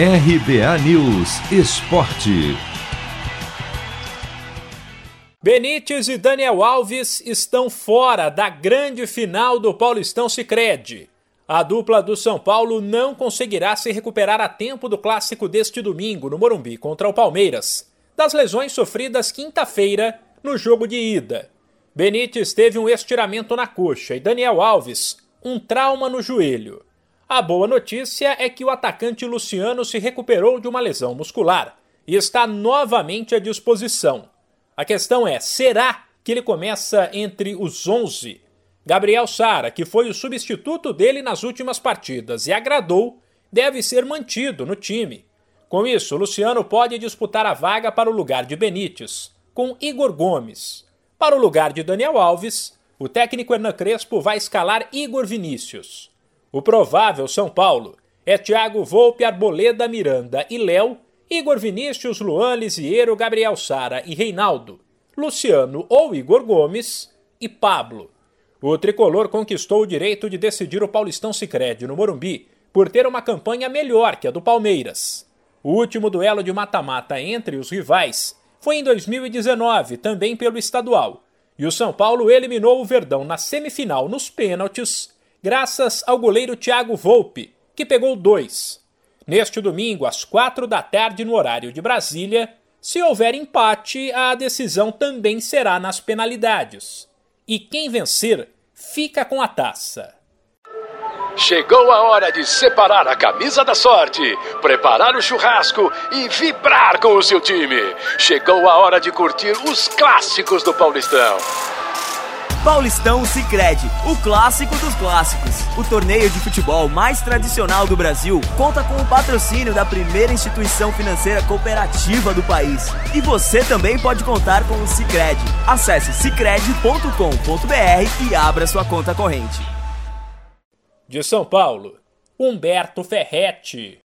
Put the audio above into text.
RBA News Esporte. Benítez e Daniel Alves estão fora da grande final do Paulistão Sicredi. A dupla do São Paulo não conseguirá se recuperar a tempo do clássico deste domingo no Morumbi contra o Palmeiras, das lesões sofridas quinta-feira no jogo de ida. Benítez teve um estiramento na coxa e Daniel Alves um trauma no joelho. A boa notícia é que o atacante Luciano se recuperou de uma lesão muscular e está novamente à disposição. A questão é: será que ele começa entre os 11? Gabriel Sara, que foi o substituto dele nas últimas partidas e agradou, deve ser mantido no time. Com isso, Luciano pode disputar a vaga para o lugar de Benítez, com Igor Gomes. Para o lugar de Daniel Alves, o técnico Hernan Crespo vai escalar Igor Vinícius. O provável São Paulo é Thiago Volpe, Arboleda, Miranda e Léo Igor Vinícius, Luan Lisiero, Gabriel Sara e Reinaldo, Luciano ou Igor Gomes e Pablo. O tricolor conquistou o direito de decidir o Paulistão Sicredi no Morumbi por ter uma campanha melhor que a do Palmeiras. O último duelo de mata-mata entre os rivais foi em 2019, também pelo estadual, e o São Paulo eliminou o Verdão na semifinal nos pênaltis, graças ao goleiro Thiago Volpe, que pegou dois. Neste domingo, às quatro da tarde, no horário de Brasília, se houver empate, a decisão também será nas penalidades. E quem vencer fica com a taça. Chegou a hora de separar a camisa da sorte, preparar o churrasco e vibrar com o seu time. Chegou a hora de curtir os clássicos do Paulistão. Paulistão Sicredi, o clássico dos clássicos. O torneio de futebol mais tradicional do Brasil conta com o patrocínio da primeira instituição financeira cooperativa do país. E você também pode contar com o Sicredi. Acesse sicredi.com.br e abra sua conta corrente. De São Paulo, Humberto Ferretti.